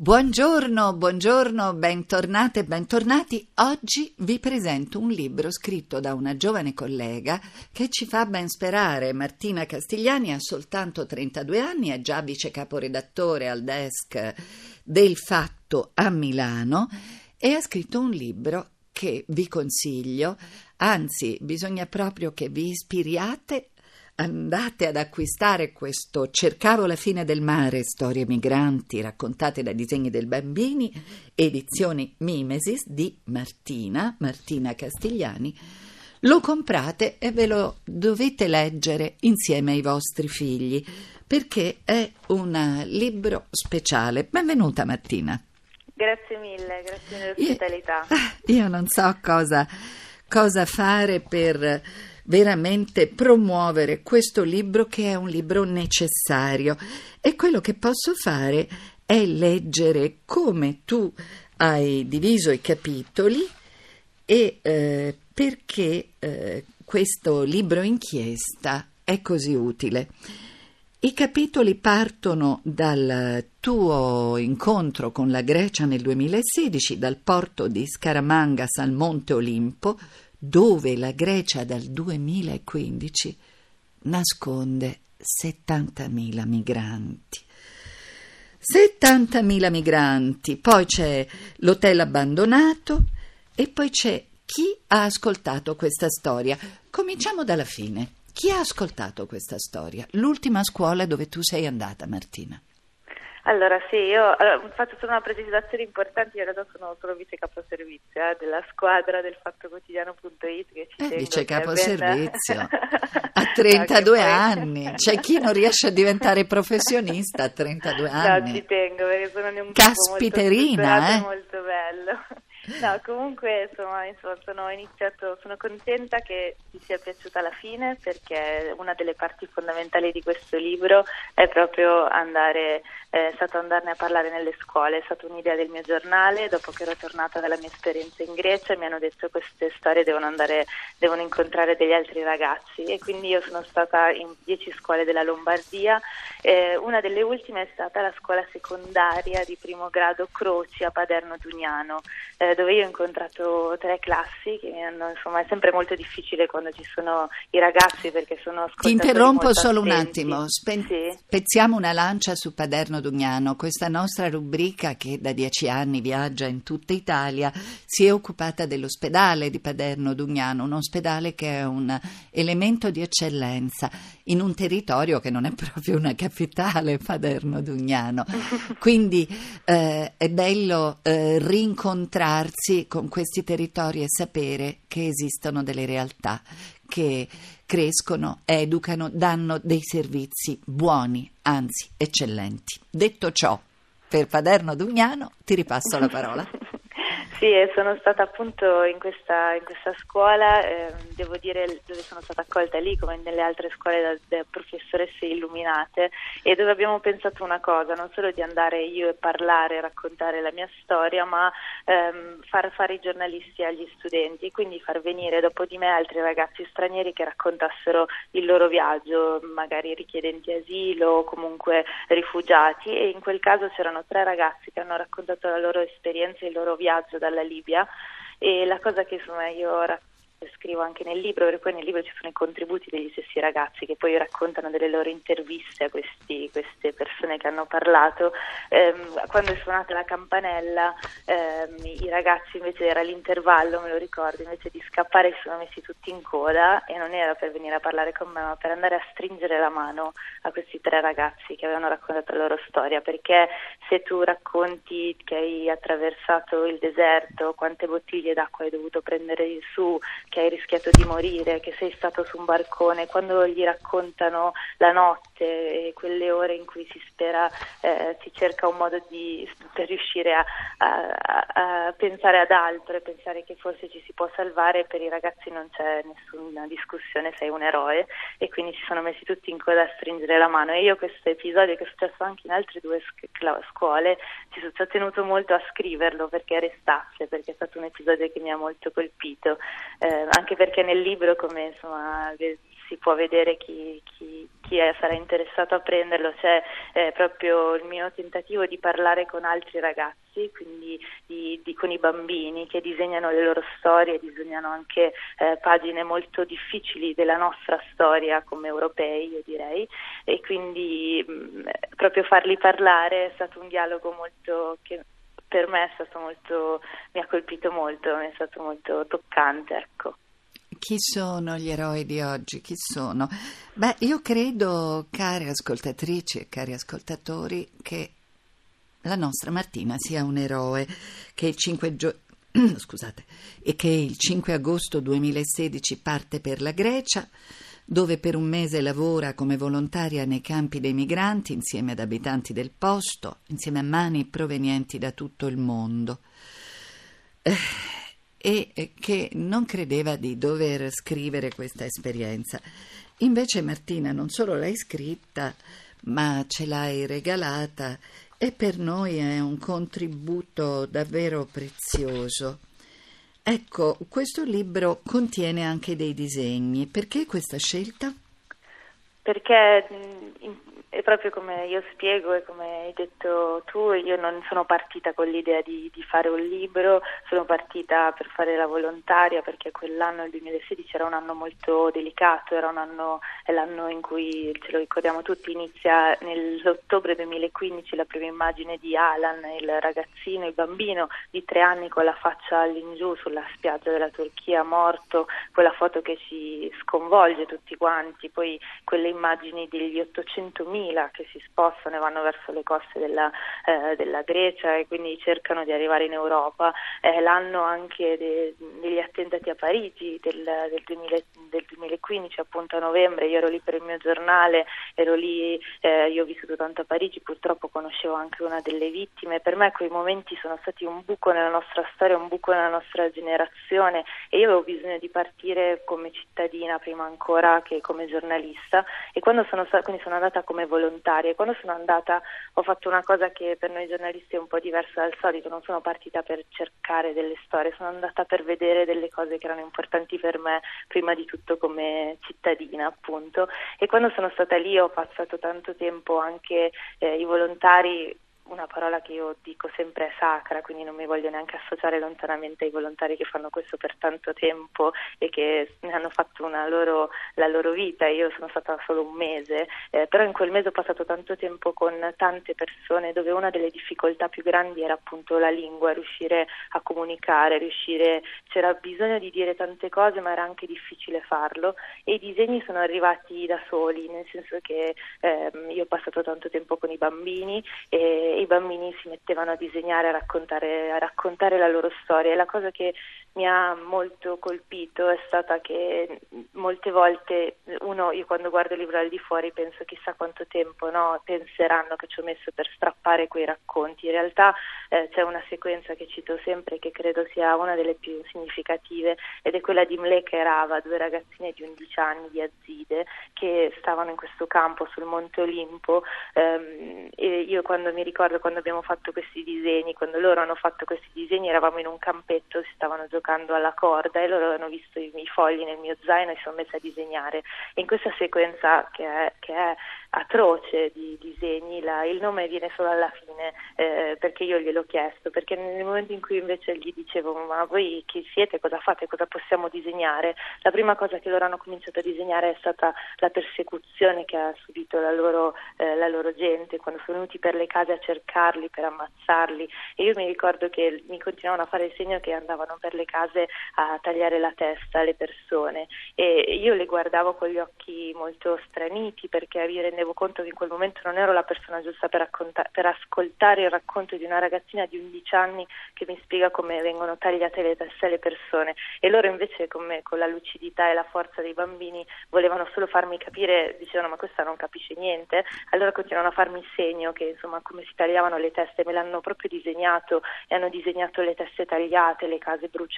Buongiorno, buongiorno, bentornate bentornati. Oggi vi presento un libro scritto da una giovane collega che ci fa ben sperare. Martina Castigliani ha soltanto 32 anni, è già vice caporedattore al desk del Fatto a Milano e ha scritto un libro che vi consiglio, anzi bisogna proprio che vi ispiriate andate ad acquistare questo Cercavo la fine del mare, storie migranti raccontate dai disegni del bambini, edizioni Mimesis di Martina, Martina Castigliani. Lo comprate e ve lo dovete leggere insieme ai vostri figli, perché è un libro speciale. Benvenuta Martina. Grazie mille, grazie dell'ospitalità. Io, io non so cosa, cosa fare per veramente promuovere questo libro che è un libro necessario e quello che posso fare è leggere come tu hai diviso i capitoli e eh, perché eh, questo libro inchiesta è così utile. I capitoli partono dal tuo incontro con la Grecia nel 2016, dal porto di Scaramangas al Monte Olimpo, dove la Grecia dal 2015 nasconde 70.000 migranti. 70.000 migranti, poi c'è l'hotel abbandonato e poi c'è chi ha ascoltato questa storia. Cominciamo dalla fine. Chi ha ascoltato questa storia? L'ultima scuola dove tu sei andata, Martina. Allora sì, io allora, faccio solo una precisazione importante, io in realtà sono solo vice caposervizio eh, della squadra del fattoquotidiano.it che ci eh, Vice caposervizio a 32 anni, c'è chi non riesce a diventare professionista a 32 anni. No, ci tengo perché sono un Caspiterina, eh? molto bello. No, comunque insomma, insomma, sono iniziato, sono contenta che ti sia piaciuta la fine perché una delle parti fondamentali di questo libro è proprio andare è stato andarne a parlare nelle scuole, è stata un'idea del mio giornale, dopo che ero tornata dalla mia esperienza in Grecia mi hanno detto che queste storie devono andare, devono incontrare degli altri ragazzi. E quindi io sono stata in dieci scuole della Lombardia, eh, una delle ultime è stata la scuola secondaria di primo grado Croci a Paderno Dugnano, eh, dove io ho incontrato tre classi che hanno, insomma è sempre molto difficile quando ci sono i ragazzi perché sono Ti interrompo solo attenti. un attimo, Spen- sì. spezziamo una lancia su Paderno Dugnano, questa nostra rubrica che da dieci anni viaggia in tutta Italia, si è occupata dell'ospedale di Paderno Dugnano, un ospedale che è un elemento di eccellenza in un territorio che non è proprio una capitale, Paderno Dugnano. Quindi eh, è bello eh, rincontrarsi con questi territori e sapere che esistono delle realtà che crescono, educano, danno dei servizi buoni, anzi eccellenti. Detto ciò, per Paderno Dugnano ti ripasso la parola. Sì, sono stata appunto in questa, in questa scuola, eh, devo dire dove sono stata accolta lì come nelle altre scuole da, da, professoresse illuminate e dove abbiamo pensato una cosa, non solo di andare io e parlare raccontare la mia storia, ma ehm, far fare i giornalisti agli studenti, quindi far venire dopo di me altri ragazzi stranieri che raccontassero il loro viaggio, magari richiedenti asilo o comunque rifugiati e in quel caso c'erano tre ragazzi che hanno raccontato la loro esperienza il loro viaggio dalla Libia e la cosa che insomma io racconto scrivo anche nel libro, perché poi nel libro ci sono i contributi degli stessi ragazzi che poi raccontano delle loro interviste a questi, queste persone che hanno parlato. Ehm, quando è suonata la campanella, ehm, i ragazzi invece era l'intervallo, me lo ricordo, invece di scappare si sono messi tutti in coda e non era per venire a parlare con me, ma per andare a stringere la mano a questi tre ragazzi che avevano raccontato la loro storia, perché se tu racconti che hai attraversato il deserto, quante bottiglie d'acqua hai dovuto prendere su, che hai rischiato di morire, che sei stato su un barcone, quando gli raccontano la notte e quelle ore in cui si spera, eh, si cerca un modo di, per riuscire a, a, a pensare ad altro e pensare che forse ci si può salvare, per i ragazzi non c'è nessuna discussione, sei un eroe e quindi si sono messi tutti in coda a stringere la mano. E io questo episodio che è successo anche in altre due scuole ci sono tenuto molto a scriverlo perché restasse, perché è stato un episodio che mi ha molto colpito, eh, anche perché nel libro come insomma si può vedere chi, chi, chi è, sarà interessato a prenderlo, c'è eh, proprio il mio tentativo di parlare con altri ragazzi, quindi di, di, con i bambini che disegnano le loro storie, disegnano anche eh, pagine molto difficili della nostra storia come europei, io direi, e quindi mh, mm, proprio farli parlare è stato un dialogo molto che per me è stato molto, mi ha colpito molto, è stato molto toccante, ecco. Chi sono gli eroi di oggi? Chi sono? Beh, io credo, care ascoltatrici e cari ascoltatori, che la nostra Martina sia un eroe, che il 5 giugno scusate, e che il 5 agosto 2016 parte per la Grecia, dove per un mese lavora come volontaria nei campi dei migranti insieme ad abitanti del posto, insieme a mani provenienti da tutto il mondo. Eh, e che non credeva di dover scrivere questa esperienza. Invece Martina non solo l'hai scritta, ma ce l'hai regalata e per noi è un contributo davvero prezioso. Ecco, questo libro contiene anche dei disegni. Perché questa scelta? Perché e proprio come io spiego e come hai detto tu, io non sono partita con l'idea di, di, fare un libro, sono partita per fare la volontaria perché quell'anno, il 2016, era un anno molto delicato, era un anno, è l'anno in cui, ce lo ricordiamo tutti, inizia nell'ottobre 2015 la prima immagine di Alan, il ragazzino, il bambino di tre anni con la faccia all'ingiù sulla spiaggia della Turchia, morto, quella foto che ci sconvolge tutti quanti, poi quelle immagini degli 800.000 2000 che si spostano e vanno verso le coste della, eh, della Grecia e quindi cercano di arrivare in Europa. È l'anno anche de, degli attentati a Parigi del, del, 2000, del, 2015, appunto a novembre. Io ero lì per il mio giornale, ero lì, eh, io ho vissuto tanto a Parigi, purtroppo conoscevo anche una delle vittime. Per me quei momenti sono stati un buco nella nostra storia, un buco nella nostra generazione e io avevo bisogno di partire come cittadina prima ancora che come giornalista e quando sono, quindi sono andata come volontaria. Quando sono andata ho fatto una cosa che per noi giornalisti è un po' diversa dal solito, non sono partita per cercare delle storie, sono andata per vedere delle cose che erano importanti per me, prima di tutto come cittadina appunto. E quando sono stata lì ho passato tanto tempo anche eh, i volontari una parola che io dico sempre è sacra, quindi non mi voglio neanche associare lontanamente ai volontari che fanno questo per tanto tempo e che ne hanno fatto loro, la loro vita. Io sono stata solo un mese, eh, però in quel mese ho passato tanto tempo con tante persone dove una delle difficoltà più grandi era appunto la lingua, riuscire a comunicare, riuscire, c'era bisogno di dire tante cose ma era anche difficile farlo e i disegni sono arrivati da soli, nel senso che eh, io ho passato tanto tempo con i bambini e i bambini si mettevano a disegnare, a raccontare, a raccontare la loro storia. E la cosa che mi ha molto colpito è stata che molte volte uno, io quando guardo il libro al di fuori penso chissà quanto tempo no, penseranno che ci ho messo per strappare quei racconti, in realtà eh, c'è una sequenza che cito sempre che credo sia una delle più significative ed è quella di Mleka e Rava, due ragazzine di 11 anni di Azide che stavano in questo campo sul Monte Olimpo ehm, e io quando mi ricordo quando abbiamo fatto questi disegni, quando loro hanno fatto questi disegni eravamo in un campetto, si stavano giocando alla corda e loro hanno visto i miei fogli nel mio zaino e sono messi a disegnare. E in questa sequenza che è, che è atroce di disegni, la, il nome viene solo alla fine eh, perché io gliel'ho chiesto, perché nel momento in cui invece gli dicevo ma voi chi siete, cosa fate, cosa possiamo disegnare, la prima cosa che loro hanno cominciato a disegnare è stata la persecuzione che ha subito la loro, eh, la loro gente quando sono venuti per le case a cercarli, per ammazzarli. E io mi ricordo che mi continuavano a fare il segno che andavano per le case a tagliare la testa alle persone. E io le guardavo con gli occhi molto straniti perché mi rendevo conto che in quel momento non ero la persona giusta per, per ascoltare ascoltare il racconto di una ragazzina di 11 anni che mi spiega come vengono tagliate le teste alle persone. E loro invece con me, con la lucidità e la forza dei bambini, volevano solo farmi capire, dicevano ma questa non capisce niente, allora continuano a farmi segno che insomma come si tagliavano le teste, me l'hanno proprio disegnato e hanno disegnato le teste tagliate, le case bruciate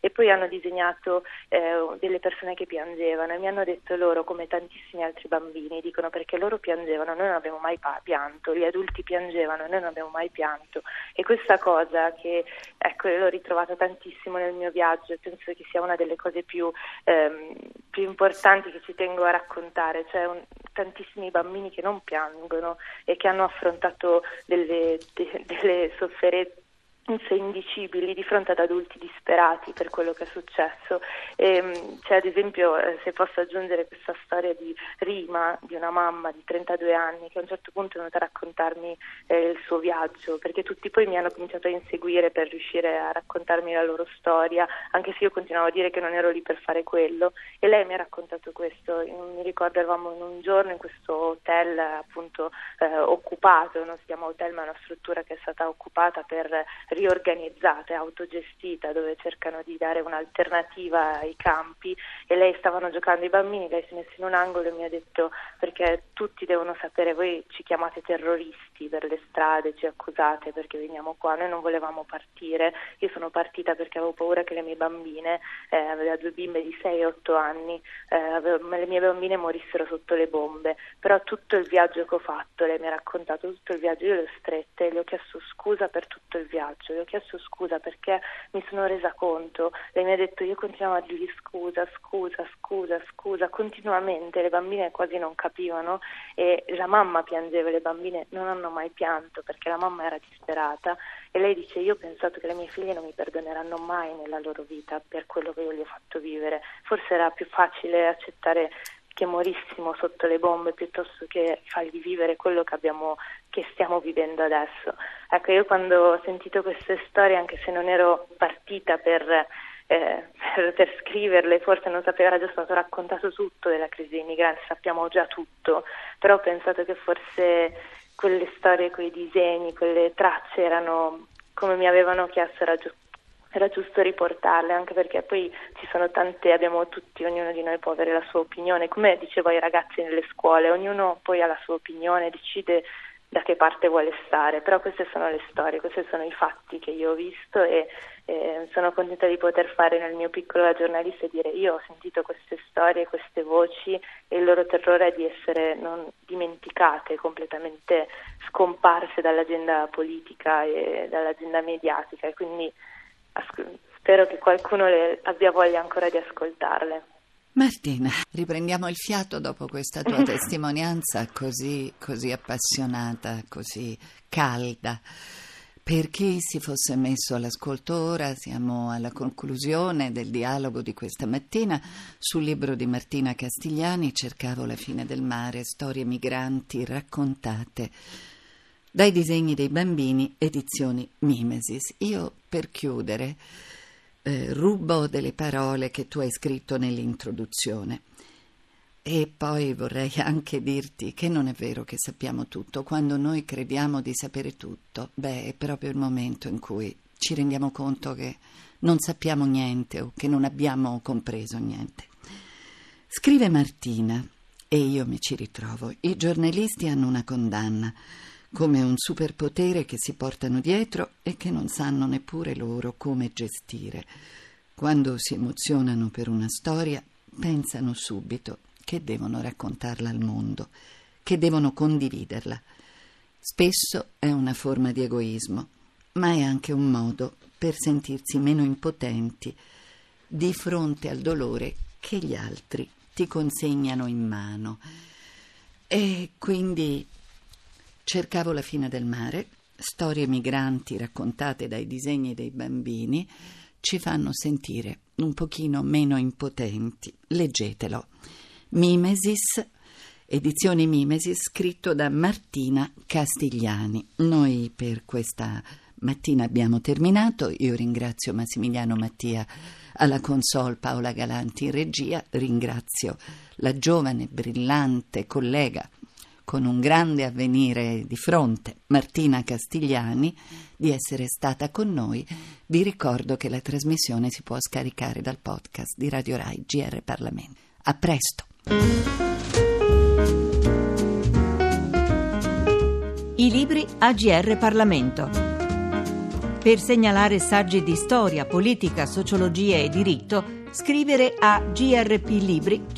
e poi hanno disegnato eh, delle persone che piangevano e mi hanno detto loro come tantissimi altri bambini dicono perché loro piangevano, noi non abbiamo mai pianto, gli adulti piangevano, noi non abbiamo mai pianto e questa cosa che ecco l'ho ritrovata tantissimo nel mio viaggio e penso che sia una delle cose più, ehm, più importanti che ci tengo a raccontare, cioè un, tantissimi bambini che non piangono e che hanno affrontato delle, de, delle sofferenze indicibili di fronte ad adulti disperati per quello che è successo. E, ehm, cioè, ad esempio, eh, se posso aggiungere questa storia di Rima, di una mamma di 32 anni, che a un certo punto è venuta a raccontarmi eh, il suo viaggio, perché tutti poi mi hanno cominciato a inseguire per riuscire a raccontarmi la loro storia, anche se io continuavo a dire che non ero lì per fare quello. E lei mi ha raccontato questo. Mi ricordo eravamo in un giorno in questo hotel appunto eh, occupato, non si chiama hotel ma è una struttura che è stata occupata per riorganizzata e autogestita dove cercano di dare un'alternativa ai campi. E lei stavano giocando i bambini, lei si è messa in un angolo e mi ha detto perché tutti devono sapere, voi ci chiamate terroristi per le strade, ci accusate perché veniamo qua, noi non volevamo partire, io sono partita perché avevo paura che le mie bambine, eh, aveva due bimbe di 6 e 8 anni, eh, le mie bambine morissero sotto le bombe, però tutto il viaggio che ho fatto, lei mi ha raccontato tutto il viaggio, io le ho strette, le ho chiesto scusa per tutto il viaggio. Le ho chiesto scusa perché mi sono resa conto, lei mi ha detto io continuavo a dirgli scusa, scusa, scusa, scusa, continuamente, le bambine quasi non capivano e la mamma piangeva, le bambine non hanno mai pianto perché la mamma era disperata e lei dice io ho pensato che le mie figlie non mi perdoneranno mai nella loro vita per quello che io gli ho fatto vivere, forse era più facile accettare che morissimo sotto le bombe piuttosto che fargli vivere quello che, abbiamo, che stiamo vivendo adesso. Ecco, io quando ho sentito queste storie, anche se non ero partita per, eh, per, per scriverle, forse non sapevo, era già stato raccontato tutto della crisi dei migranti, sappiamo già tutto, però ho pensato che forse quelle storie, quei disegni, quelle tracce erano come mi avevano chiesto, era giusto era giusto riportarle anche perché poi ci sono tante, abbiamo tutti, ognuno di noi può avere la sua opinione, come dicevo ai ragazzi nelle scuole, ognuno poi ha la sua opinione, decide da che parte vuole stare, però queste sono le storie, questi sono i fatti che io ho visto e eh, sono contenta di poter fare nel mio piccolo da giornalista e dire io ho sentito queste storie, queste voci e il loro terrore è di essere non dimenticate, completamente scomparse dall'agenda politica e dall'agenda mediatica e quindi spero che qualcuno abbia voglia ancora di ascoltarle. Martina, riprendiamo il fiato dopo questa tua testimonianza così, così appassionata, così calda. Per chi si fosse messo all'ascolto ora, siamo alla conclusione del dialogo di questa mattina sul libro di Martina Castigliani, Cercavo la fine del mare, storie migranti raccontate dai disegni dei bambini, edizioni Mimesis. Io, per chiudere, eh, rubo delle parole che tu hai scritto nell'introduzione. E poi vorrei anche dirti che non è vero che sappiamo tutto. Quando noi crediamo di sapere tutto, beh, è proprio il momento in cui ci rendiamo conto che non sappiamo niente o che non abbiamo compreso niente. Scrive Martina, e io mi ci ritrovo. I giornalisti hanno una condanna come un superpotere che si portano dietro e che non sanno neppure loro come gestire. Quando si emozionano per una storia, pensano subito che devono raccontarla al mondo, che devono condividerla. Spesso è una forma di egoismo, ma è anche un modo per sentirsi meno impotenti di fronte al dolore che gli altri ti consegnano in mano. E quindi Cercavo la fine del mare, storie migranti raccontate dai disegni dei bambini ci fanno sentire un pochino meno impotenti. Leggetelo. Mimesis, edizione Mimesis, scritto da Martina Castigliani. Noi per questa mattina abbiamo terminato. Io ringrazio Massimiliano Mattia alla console Paola Galanti in regia, ringrazio la giovane, brillante collega con un grande avvenire di fronte, Martina Castigliani, di essere stata con noi. Vi ricordo che la trasmissione si può scaricare dal podcast di Radio Rai GR Parlamento. A presto! I libri AGR Parlamento. Per segnalare saggi di storia, politica, sociologia e diritto, scrivere a grplibri.it.